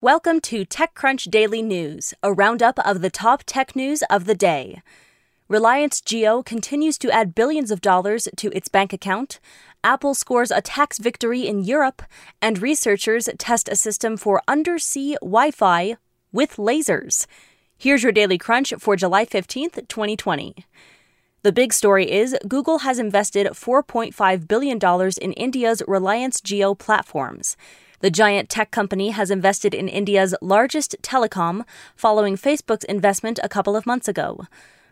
Welcome to TechCrunch Daily News, a roundup of the top tech news of the day. Reliance Jio continues to add billions of dollars to its bank account. Apple scores a tax victory in Europe, and researchers test a system for undersea Wi Fi with lasers. Here's your Daily Crunch for July 15th, 2020. The big story is Google has invested $4.5 billion in India's Reliance Jio platforms. The giant tech company has invested in India's largest telecom following Facebook's investment a couple of months ago.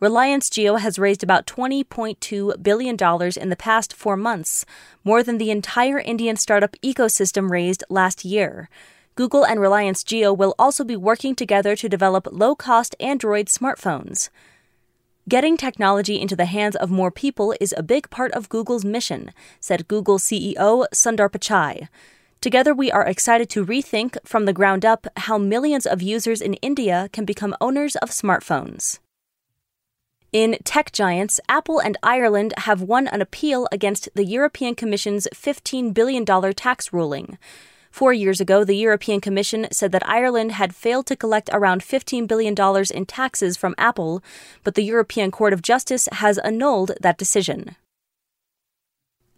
Reliance Jio has raised about $20.2 billion in the past four months, more than the entire Indian startup ecosystem raised last year. Google and Reliance Jio will also be working together to develop low cost Android smartphones. Getting technology into the hands of more people is a big part of Google's mission, said Google CEO Sundar Pichai. Together, we are excited to rethink from the ground up how millions of users in India can become owners of smartphones. In tech giants, Apple and Ireland have won an appeal against the European Commission's $15 billion tax ruling. Four years ago, the European Commission said that Ireland had failed to collect around $15 billion in taxes from Apple, but the European Court of Justice has annulled that decision.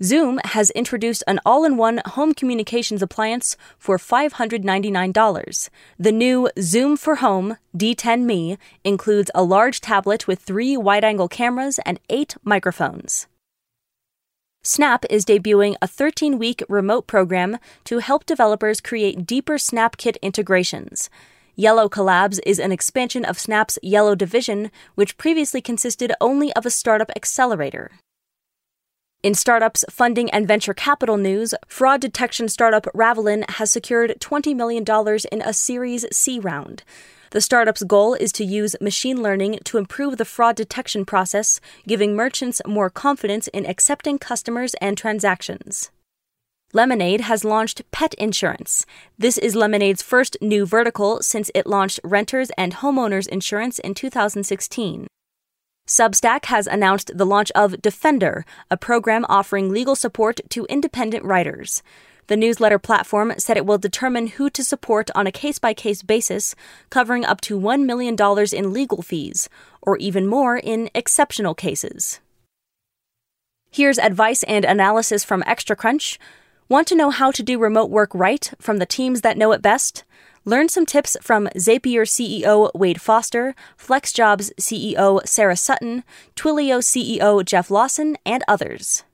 Zoom has introduced an all in one home communications appliance for $599. The new Zoom for Home DTEN ME includes a large tablet with three wide angle cameras and eight microphones. Snap is debuting a 13 week remote program to help developers create deeper SnapKit integrations. Yellow Collabs is an expansion of Snap's Yellow division, which previously consisted only of a startup accelerator. In startups, funding, and venture capital news, fraud detection startup Ravelin has secured $20 million in a Series C round. The startup's goal is to use machine learning to improve the fraud detection process, giving merchants more confidence in accepting customers and transactions. Lemonade has launched pet insurance. This is Lemonade's first new vertical since it launched renters and homeowners insurance in 2016. Substack has announced the launch of Defender, a program offering legal support to independent writers. The newsletter platform said it will determine who to support on a case by case basis, covering up to $1 million in legal fees, or even more in exceptional cases. Here's advice and analysis from ExtraCrunch. Want to know how to do remote work right from the teams that know it best? Learn some tips from Zapier CEO Wade Foster, FlexJobs CEO Sarah Sutton, Twilio CEO Jeff Lawson, and others.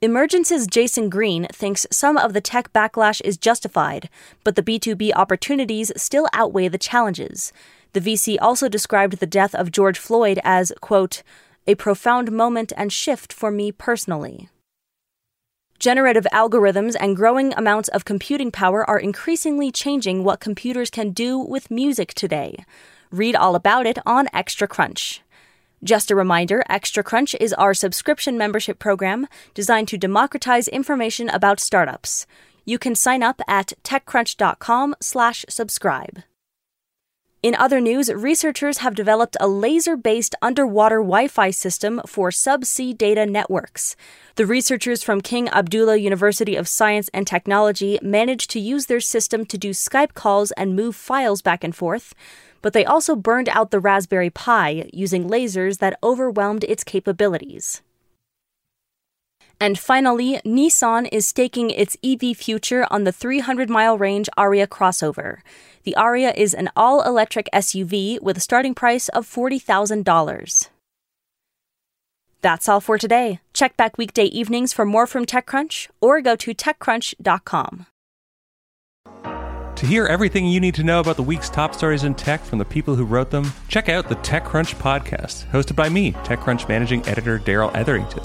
Emergence's Jason Green thinks some of the tech backlash is justified, but the B2B opportunities still outweigh the challenges. The VC also described the death of George Floyd as, quote, a profound moment and shift for me personally. Generative algorithms and growing amounts of computing power are increasingly changing what computers can do with music today. Read all about it on Extra Crunch. Just a reminder, Extra Crunch is our subscription membership program designed to democratize information about startups. You can sign up at techcrunch.com/subscribe. In other news, researchers have developed a laser based underwater Wi Fi system for subsea data networks. The researchers from King Abdullah University of Science and Technology managed to use their system to do Skype calls and move files back and forth, but they also burned out the Raspberry Pi using lasers that overwhelmed its capabilities. And finally, Nissan is staking its EV future on the 300 mile range Ariya crossover. The Ariya is an all electric SUV with a starting price of $40,000. That's all for today. Check back weekday evenings for more from TechCrunch or go to TechCrunch.com. To hear everything you need to know about the week's top stories in tech from the people who wrote them, check out the TechCrunch podcast, hosted by me, TechCrunch managing editor Darrell Etherington.